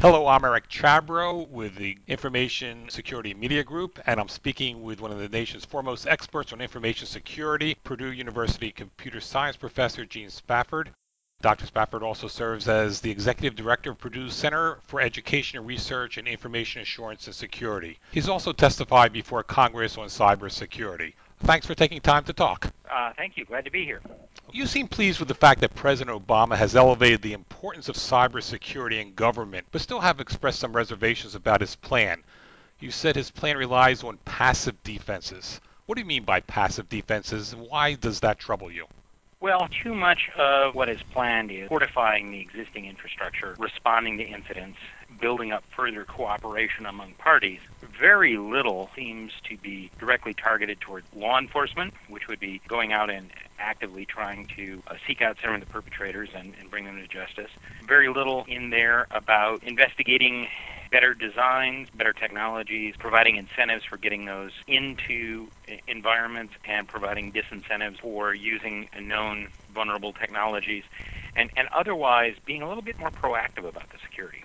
Hello, I'm Eric Chabrow with the Information Security Media Group, and I'm speaking with one of the nation's foremost experts on information security, Purdue University computer science professor Gene Spafford. Dr. Spafford also serves as the executive director of Purdue's Center for Education and Research in Information Assurance and Security. He's also testified before Congress on cybersecurity. Thanks for taking time to talk. Uh, thank you. Glad to be here. You seem pleased with the fact that President Obama has elevated the importance of cybersecurity in government, but still have expressed some reservations about his plan. You said his plan relies on passive defenses. What do you mean by passive defenses, and why does that trouble you? Well, too much of what is planned is fortifying the existing infrastructure, responding to incidents, building up further cooperation among parties. Very little seems to be directly targeted toward law enforcement, which would be going out and actively trying to uh, seek out some of the perpetrators and, and bring them to justice. Very little in there about investigating better designs, better technologies, providing incentives for getting those into environments, and providing disincentives for using known vulnerable technologies, and, and otherwise being a little bit more proactive about the security.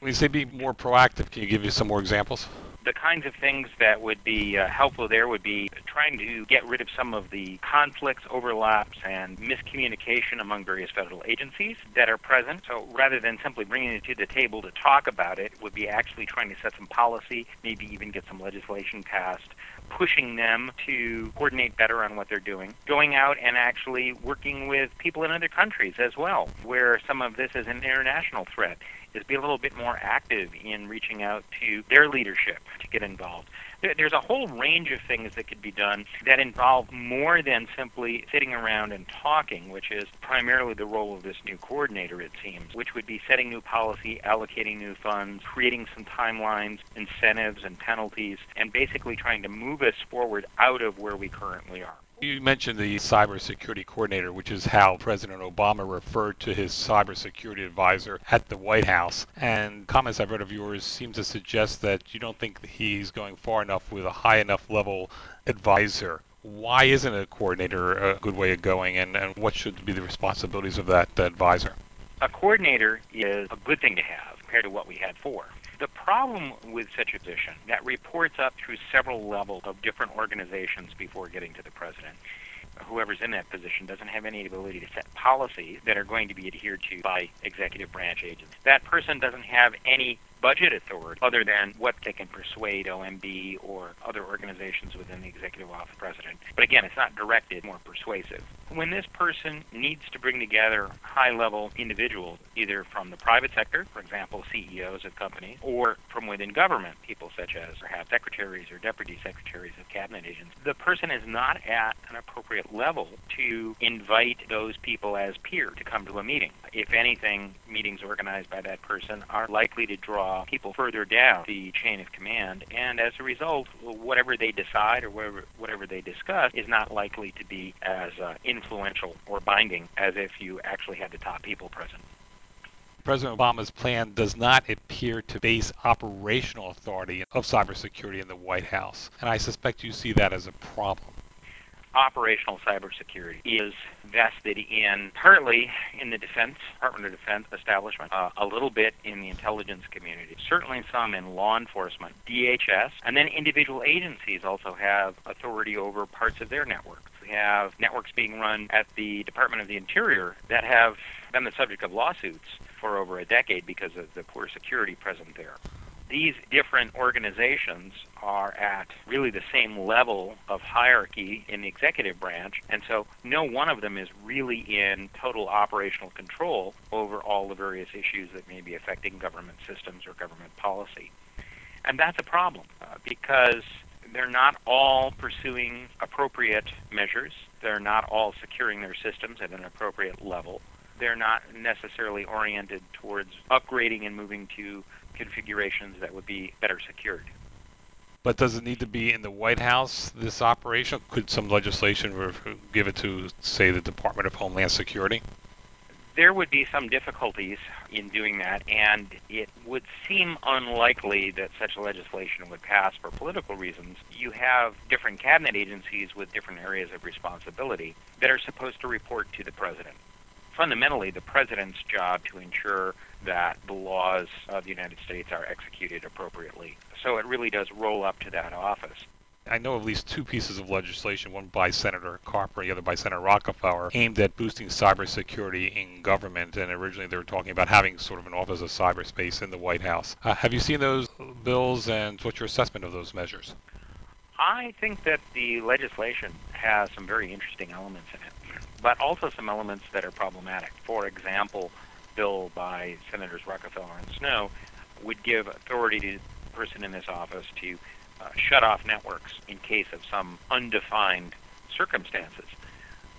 When you say be more proactive, can you give you some more examples? The kinds of things that would be uh, helpful there would be trying to get rid of some of the conflicts, overlaps, and miscommunication among various federal agencies that are present. So rather than simply bringing it to the table to talk about it, would be actually trying to set some policy, maybe even get some legislation passed, pushing them to coordinate better on what they're doing, going out and actually working with people in other countries as well, where some of this is an international threat is be a little bit more active in reaching out to their leadership to get involved. There's a whole range of things that could be done that involve more than simply sitting around and talking, which is primarily the role of this new coordinator, it seems, which would be setting new policy, allocating new funds, creating some timelines, incentives, and penalties, and basically trying to move us forward out of where we currently are. You mentioned the cybersecurity coordinator, which is how President Obama referred to his cybersecurity advisor at the White House. And comments I've read of yours seem to suggest that you don't think he's going far enough with a high enough level advisor. Why isn't a coordinator a good way of going, and, and what should be the responsibilities of that advisor? A coordinator is a good thing to have compared to what we had before. The problem with such a position that reports up through several levels of different organizations before getting to the president. Whoever's in that position doesn't have any ability to set policies that are going to be adhered to by executive branch agents. That person doesn't have any budget authority other than what they can persuade OMB or other organizations within the executive office president. But again, it's not directed, more persuasive. When this person needs to bring together high level individuals, either from the private sector, for example, CEOs of companies, or from within government, people such as perhaps secretaries or deputy secretaries of cabinet agents, the person is not at an appropriate level to invite those people as peers to come to a meeting. If anything, meetings organized by that person are likely to draw people further down the chain of command, and as a result, whatever they decide or whatever, whatever they discuss is not likely to be as uh, influential or binding as if you actually had the top people present. President Obama's plan does not appear to base operational authority of cybersecurity in the White House, and I suspect you see that as a problem operational cybersecurity is vested in partly in the Defense Department of Defense establishment, uh, a little bit in the intelligence community, certainly some in law enforcement, DHS, and then individual agencies also have authority over parts of their networks. Have networks being run at the Department of the Interior that have been the subject of lawsuits for over a decade because of the poor security present there these different organizations are at really the same level of hierarchy in the executive branch, and so no one of them is really in total operational control over all the various issues that may be affecting government systems or government policy. And that's a problem uh, because they're not all pursuing appropriate measures. They're not all securing their systems at an appropriate level. They're not necessarily oriented towards upgrading and moving to configurations that would be better secured. But does it need to be in the White House, this operation? Could some legislation give it to, say, the Department of Homeland Security? There would be some difficulties in doing that, and it would seem unlikely that such legislation would pass for political reasons. You have different cabinet agencies with different areas of responsibility that are supposed to report to the president fundamentally the president's job to ensure that the laws of the United States are executed appropriately. So it really does roll up to that office. I know of at least two pieces of legislation, one by Senator Carper, the other by Senator Rockefeller, aimed at boosting cybersecurity in government. And originally they were talking about having sort of an office of cyberspace in the White House. Uh, have you seen those bills, and what's your assessment of those measures? I think that the legislation has some very interesting elements in it, but also some elements that are problematic. For example, bill by Senators Rockefeller and Snowe would give authority to the person in this office to Uh, shut off networks in case of some undefined circumstances.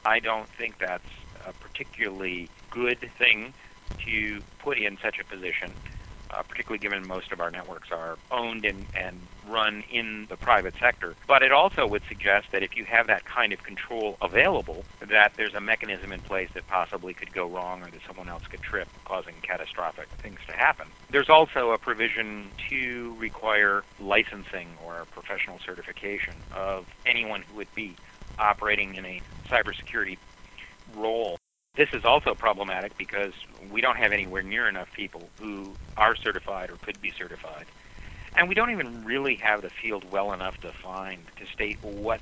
I don't think that's a particularly good thing to put in such a position uh, particularly given most of our networks are owned and, and run in the private sector. But it also would suggest that if you have that kind of control available, that there's a mechanism in place that possibly could go wrong or that someone else could trip, causing catastrophic things to happen. There's also a provision to require licensing or professional certification of anyone who would be operating in a cybersecurity role this is also problematic because we don't have anywhere near enough people who are certified or could be certified. And we don't even really have the field well enough defined to state what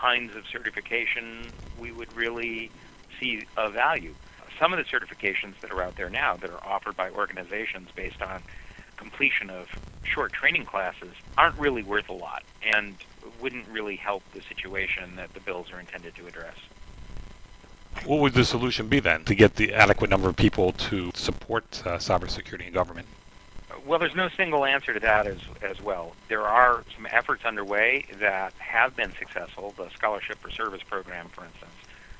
kinds of certification we would really see a value. Some of the certifications that are out there now that are offered by organizations based on completion of short training classes aren't really worth a lot and wouldn't really help the situation that the bills are intended to address. What would the solution be then to get the adequate number of people to support uh, cybersecurity in government? Well, there's no single answer to that as, as well. There are some efforts underway that have been successful. The Scholarship for Service program, for instance,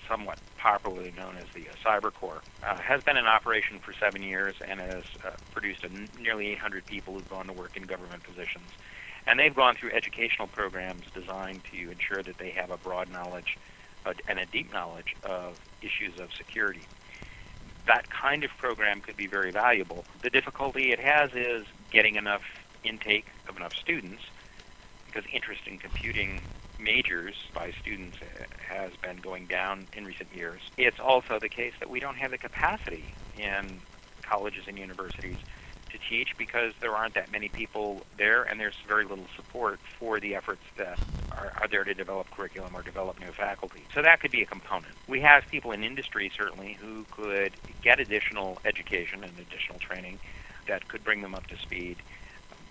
somewhat popularly known as the uh, Cyber Corps, uh, has been in operation for seven years and has uh, produced nearly 800 people who've gone to work in government positions. And they've gone through educational programs designed to ensure that they have a broad knowledge and a deep knowledge of issues of security. That kind of program could be very valuable. The difficulty it has is getting enough intake of enough students because interest in computing majors by students has been going down in recent years. It's also the case that we don't have the capacity in colleges and universities to teach because there aren't that many people there and there's very little support for the efforts that are, are there to develop curriculum or develop new faculty. So that could be a component. We have people in industry certainly who could get additional education and additional training that could bring them up to speed.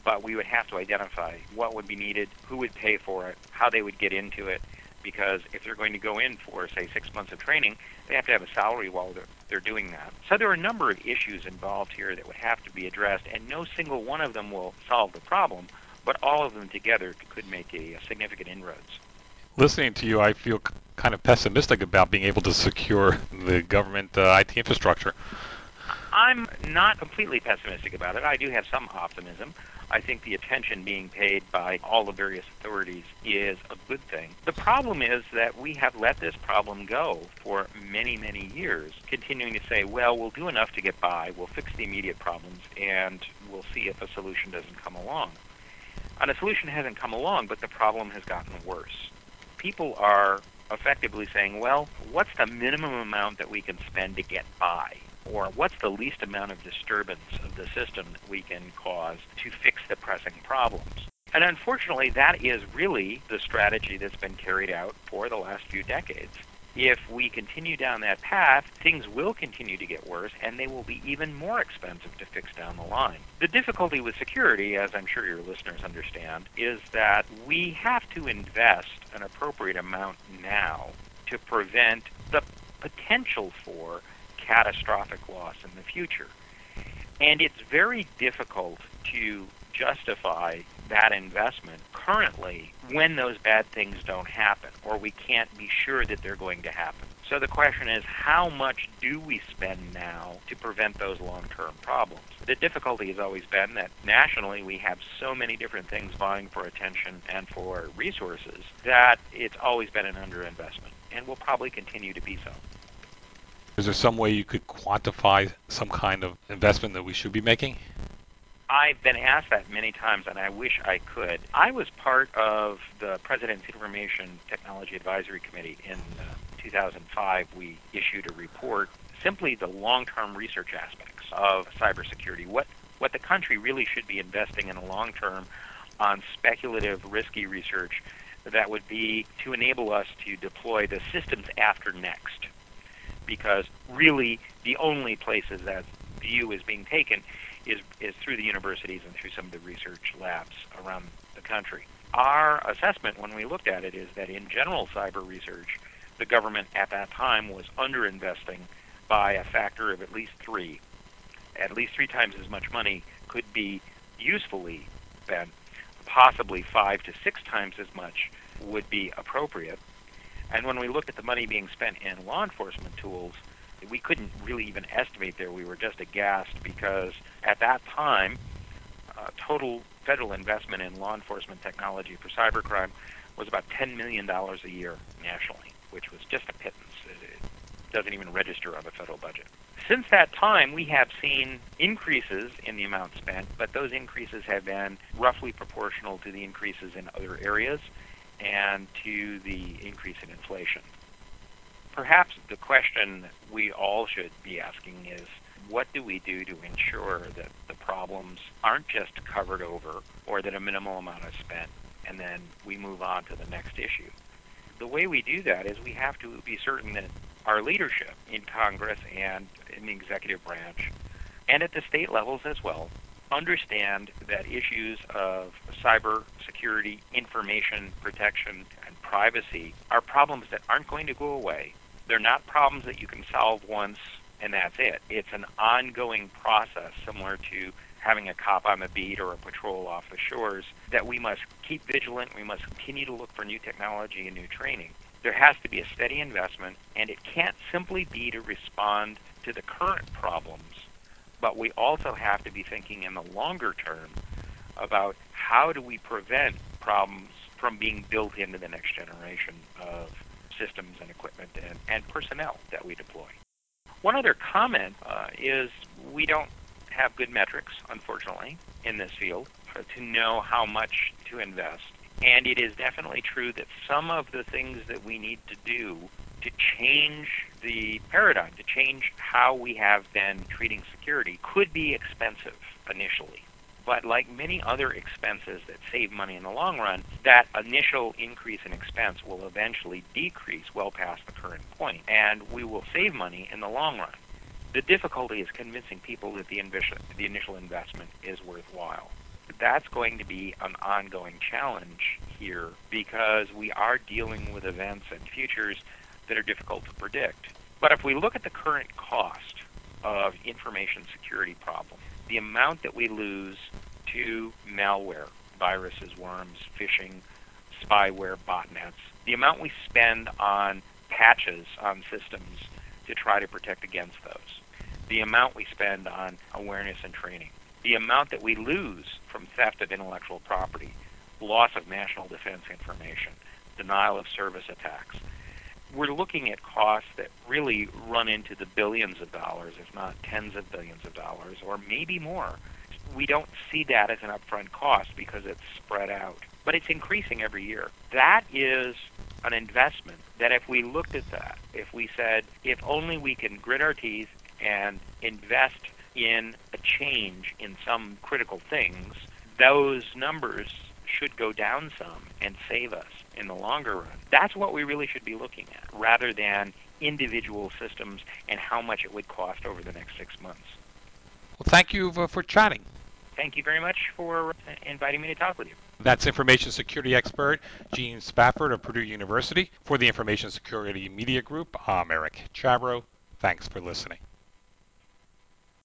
But we would have to identify what would be needed, who would pay for it, how they would get into it, because if they're going to go in for, say, six months of training, they have to have a salary while they're, they're doing that. So there are a number of issues involved here that would have to be addressed, and no single one of them will solve the problem, but all of them together could make a, a significant inroads. Listening to you, I feel kind of pessimistic about being able to secure the government uh, IT infrastructure. I'm not completely pessimistic about it. I do have some optimism. I think the attention being paid by all the various authorities is a good thing. The problem is that we have let this problem go for many, many years, continuing to say, well, we'll do enough to get by, we'll fix the immediate problems, and we'll see if a solution doesn't come along. And a solution hasn't come along, but the problem has gotten worse. People are effectively saying, well, what's the minimum amount that we can spend to get by? Or what's the least amount of disturbance of the system that we can cause to fix the pressing problems. And unfortunately, that is really the strategy that's been carried out for the last few decades. If we continue down that path, things will continue to get worse and they will be even more expensive to fix down the line. The difficulty with security, as I'm sure your listeners understand, is that we have to invest an appropriate amount now to prevent the potential for catastrophic loss in the future. And it's very difficult to justify that investment currently when those bad things don't happen or we can't be sure that they're going to happen. So the question is how much do we spend now to prevent those long-term problems? The difficulty has always been that nationally we have so many different things vying for attention and for resources that it's always been an underinvestment and will probably continue to be so. Is there some way you could quantify some kind of investment that we should be making? I've been asked that many times, and I wish I could. I was part of the President's Information Technology Advisory Committee in uh, 2005. We issued a report simply the long-term research aspects of cybersecurity. What what the country really should be investing in the long term on speculative, risky research that would be to enable us to deploy the systems after next. Because really, the only places that view is being taken is, is through the universities and through some of the research labs around the country. Our assessment when we looked at it is that in general cyber research, the government at that time was underinvesting by a factor of at least three. At least three times as much money could be usefully spent possibly five to six times as much would be appropriate. And when we looked at the money being spent in law enforcement tools, we couldn't really even estimate there. We were just aghast because at that time, uh, total federal investment in law enforcement technology for cybercrime was about $10 million a year nationally, which was just a pittance. It doesn't even register on the federal budget. Since that time, we have seen increases in the amount spent, but those increases have been roughly proportional to the increases in other areas and to the increase in inflation. Perhaps the question we all should be asking is what do we do to ensure that the problems aren't just covered over or that a minimal amount is spent and then we move on to the next issue? The way we do that is we have to be certain that our leadership in Congress and in the executive branch, and at the state levels as well, understand that issues of cyber security, information protection, and privacy are problems that aren't going to go away. They're not problems that you can solve once and that's it. It's an ongoing process similar to having a cop on the beat or a patrol off the shores that we must keep vigilant. We must continue to look for new technology and new training. There has to be a steady investment, and it can't simply be to respond to the current problems, but we also have to be thinking in the longer term about how do we prevent problems from being built into the next generation of systems and equipment and, and personnel that we deploy. One other comment uh, is we don't have good metrics, unfortunately, in this field uh, to know how much to invest and it is definitely true that some of the things that we need to do to change the paradigm, to change how we have been treating security, could be expensive initially. But like many other expenses that save money in the long run, that initial increase in expense will eventually decrease well past the current point, and we will save money in the long run. The difficulty is convincing people that the, the initial investment is worthwhile that's going to be an ongoing challenge here because we are dealing with events and futures that are difficult to predict. But if we look at the current cost of information security problems, the amount that we lose to malware, viruses, worms, phishing, spyware, botnets, the amount we spend on patches on systems to try to protect against those, the amount we spend on awareness and training, the amount that we lose from theft of intellectual property, loss of national defense information, denial of service attacks. We're looking at costs that really run into the billions of dollars, if not tens of billions of dollars, or maybe more. We don't see that as an upfront cost because it's spread out, but it's increasing every year. That is an investment that if we looked at that, if we said, if only we can grit our teeth and invest in a change in some critical things, those numbers should go down some and save us in the longer run. That's what we really should be looking at, rather than individual systems and how much it would cost over the next six months. Well, thank you for chatting. Thank you very much for inviting me to talk with you. That's information security expert Gene Spafford of Purdue University. For the Information Security Media Group, I'm Eric Chabrow. Thanks for listening.